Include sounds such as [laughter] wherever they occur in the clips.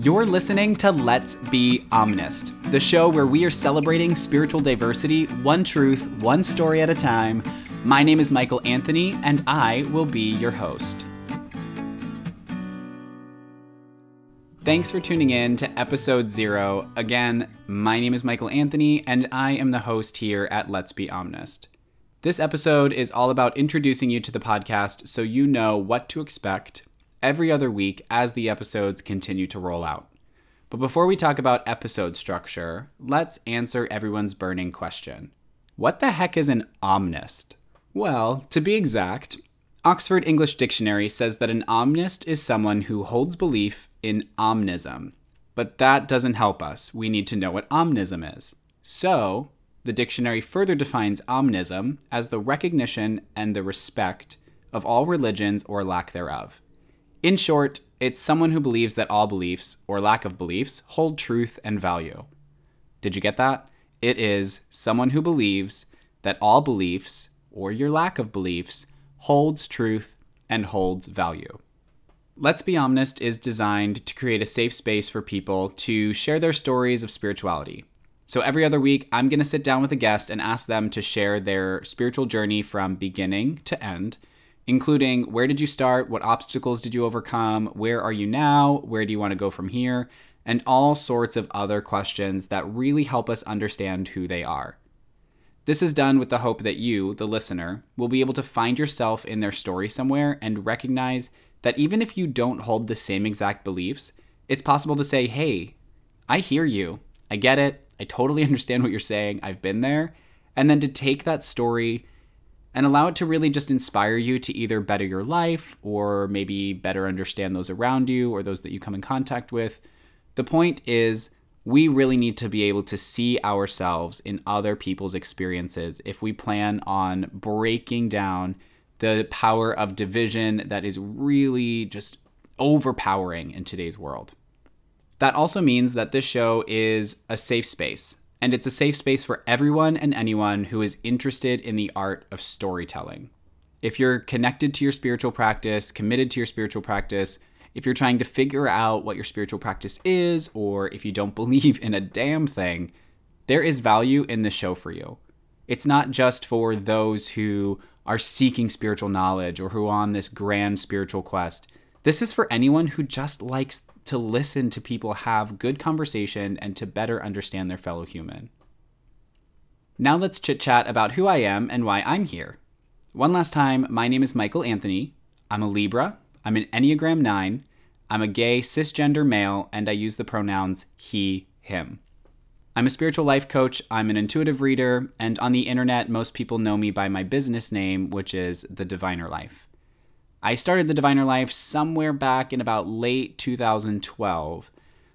You're listening to Let's Be Omnist, the show where we are celebrating spiritual diversity, one truth, one story at a time. My name is Michael Anthony, and I will be your host. Thanks for tuning in to episode zero. Again, my name is Michael Anthony, and I am the host here at Let's Be Omnist. This episode is all about introducing you to the podcast so you know what to expect every other week as the episodes continue to roll out. But before we talk about episode structure, let's answer everyone's burning question What the heck is an omnist? Well, to be exact, Oxford English Dictionary says that an omnist is someone who holds belief in omnism. But that doesn't help us. We need to know what omnism is. So, the dictionary further defines omnism as the recognition and the respect of all religions or lack thereof. In short, it's someone who believes that all beliefs, or lack of beliefs, hold truth and value. Did you get that? It is someone who believes that all beliefs, or your lack of beliefs, holds truth and holds value. Let's Be Omnist is designed to create a safe space for people to share their stories of spirituality. So every other week, I'm going to sit down with a guest and ask them to share their spiritual journey from beginning to end, including where did you start, what obstacles did you overcome, where are you now, where do you want to go from here, and all sorts of other questions that really help us understand who they are. This is done with the hope that you, the listener, will be able to find yourself in their story somewhere and recognize that even if you don't hold the same exact beliefs, it's possible to say, hey, I hear you. I get it. I totally [laughs] understand what you're saying. I've been there. And then to take that story and allow it to really just inspire you to either better your life or maybe better understand those around you or those that you come in contact with. The point is, we really need to be able to see ourselves in other people's experiences if we plan on breaking down the power of division that is really just overpowering in today's world. That also means that this show is a safe space, and it's a safe space for everyone and anyone who is interested in the art of storytelling. If you're connected to your spiritual practice, committed to your spiritual practice, if you're trying to figure out what your spiritual practice is, or if you don't [laughs] believe in a damn thing, there is value in the show for you. It's not just for those who are seeking spiritual knowledge or who are on this grand spiritual quest. This is for anyone who just likes to listen to people have good conversation and to better understand their fellow human. Now let's chit chat about who I am and why I'm here. One last time, my name is Michael Anthony. I'm a Libra. I'm an Enneagram 9. I'm a gay cisgender male, and I use the pronouns he, him. I'm a spiritual life coach, I'm an intuitive reader, and on the internet, most people know me by my business name, which is The Diviner Life. I started the Diviner Life somewhere back in about late 2012,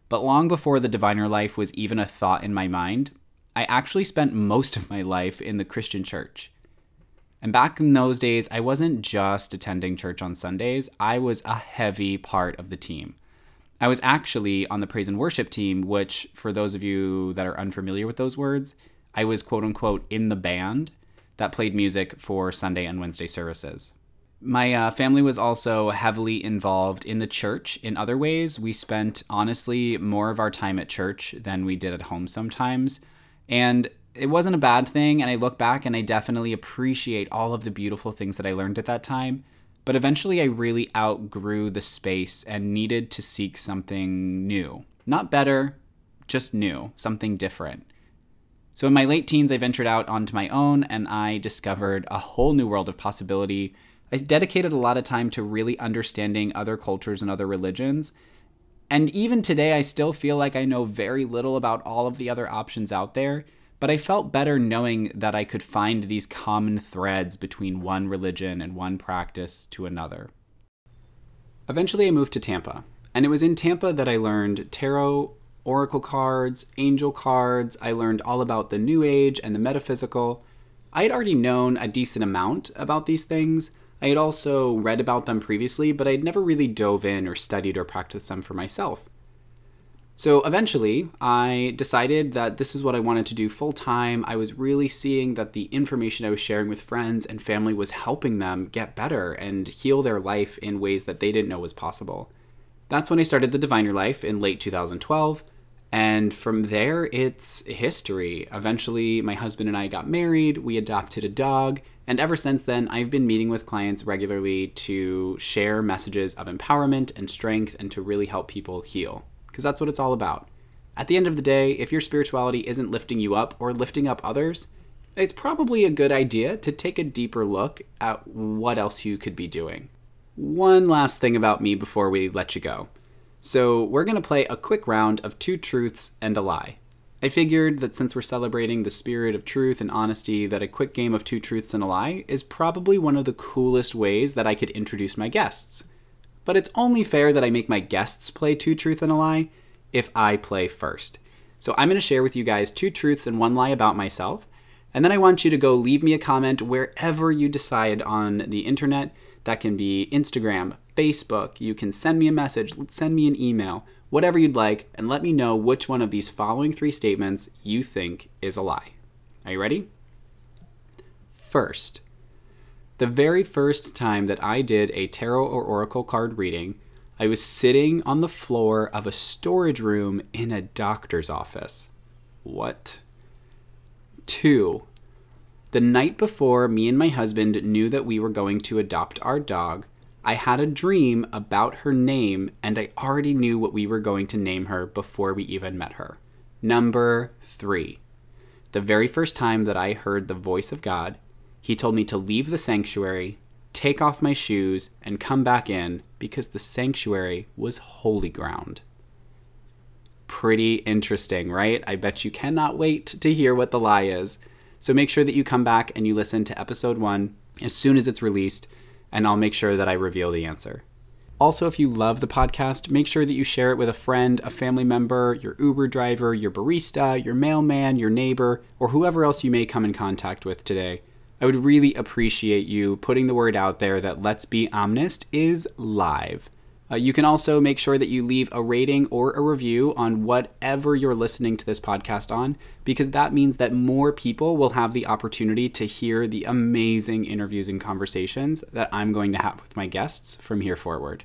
but long before the Diviner Life was even a thought in my mind, I actually spent most of my life in the Christian church. And back in those days, I wasn't just attending church on Sundays, I was a heavy part of the team. I was actually on the praise and worship team, which, for those of you that are unfamiliar with those words, I was quote unquote in the band that played music for Sunday and Wednesday services. My uh, family was also heavily involved in the church in other ways. We spent, honestly, more of our time at church than we did at home sometimes. And it wasn't a bad thing. And I look back and I definitely appreciate all of the beautiful things that I learned at that time. But eventually, I really outgrew the space and needed to seek something new. Not better, just new, something different. So, in my late teens, I ventured out onto my own and I discovered a whole new world of possibility I dedicated a lot of time to really understanding other cultures and other religions. And even today, I still feel like I know very little about all of the other options out there, but I felt better knowing that I could find these common threads between one religion and one practice to another. Eventually, I moved to Tampa, and it was in Tampa that I learned tarot, oracle cards, angel cards. I learned all about the New Age and the metaphysical. I had already known a decent amount about these things, I had also read about them previously, but I'd never really dove in or studied or practiced them for myself. So eventually, I decided that this is what I wanted to do full time. I was really seeing that the information I was sharing with friends and family was helping them get better and heal their life in ways that they didn't know was possible. That's when I started the Diviner Life in late 2012. And from there, it's history. Eventually, my husband and I got married, we adopted a dog, and ever since then, I've been meeting with clients regularly to share messages of empowerment and strength and to really help people heal. Because that's what it's all about. At the end of the day, if your spirituality isn't lifting you up or lifting up others, it's probably a good idea to take a deeper look at what else you could be doing. One last thing about me before we let you go. So, we're going to play a quick round of two truths and a lie. I figured that since we're celebrating the spirit of truth and honesty, that a quick game of two truths and a lie is probably one of the coolest ways that I could introduce my guests. But it's only fair that I make my guests play two truths and a lie if I play first. So I'm going to share with you guys two truths and one lie about myself. And then I want you to go leave me a comment wherever you decide on the internet. That can be Instagram, Facebook. You can send me a message, send me an email, whatever you'd like, and let me know which one of these following three statements you think is a lie. Are you ready? First, the very first time that I did a tarot or oracle card reading, I was sitting on the floor of a storage room in a doctor's office. What? Two, the night before me and my husband knew that we were going to adopt our dog, I had a dream about her name and I already knew what we were going to name her before we even met her. Number three, the very first time that I heard the voice of God, he told me to leave the sanctuary, take off my shoes, and come back in because the sanctuary was holy ground. Pretty interesting, right? I bet you cannot wait to hear what the lie is. So make sure that you come back and you listen to episode one as soon as it's released, and I'll make sure that I reveal the answer. Also, if you love the podcast, make sure that you share it with a friend, a family member, your Uber driver, your barista, your mailman, your neighbor, or whoever else you may come in contact with today. I would really appreciate you putting the word out there that Let's Be Omnist is live. Uh, you can also make sure that you leave a rating or a review on whatever you're listening to this podcast on, because that means that more people will have the opportunity to hear the amazing interviews and conversations that I'm going to have with my guests from here forward.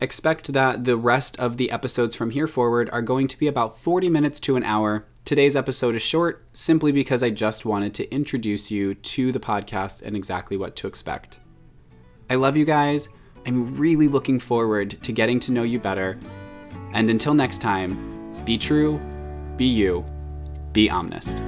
Expect that the rest of the episodes from here forward are going to be about 40 minutes to an hour. Today's episode is short simply because I just wanted to introduce you to the podcast and exactly what to expect. I love you guys. I'm really looking forward to getting to know you better. And until next time, be true, be you, be omnist.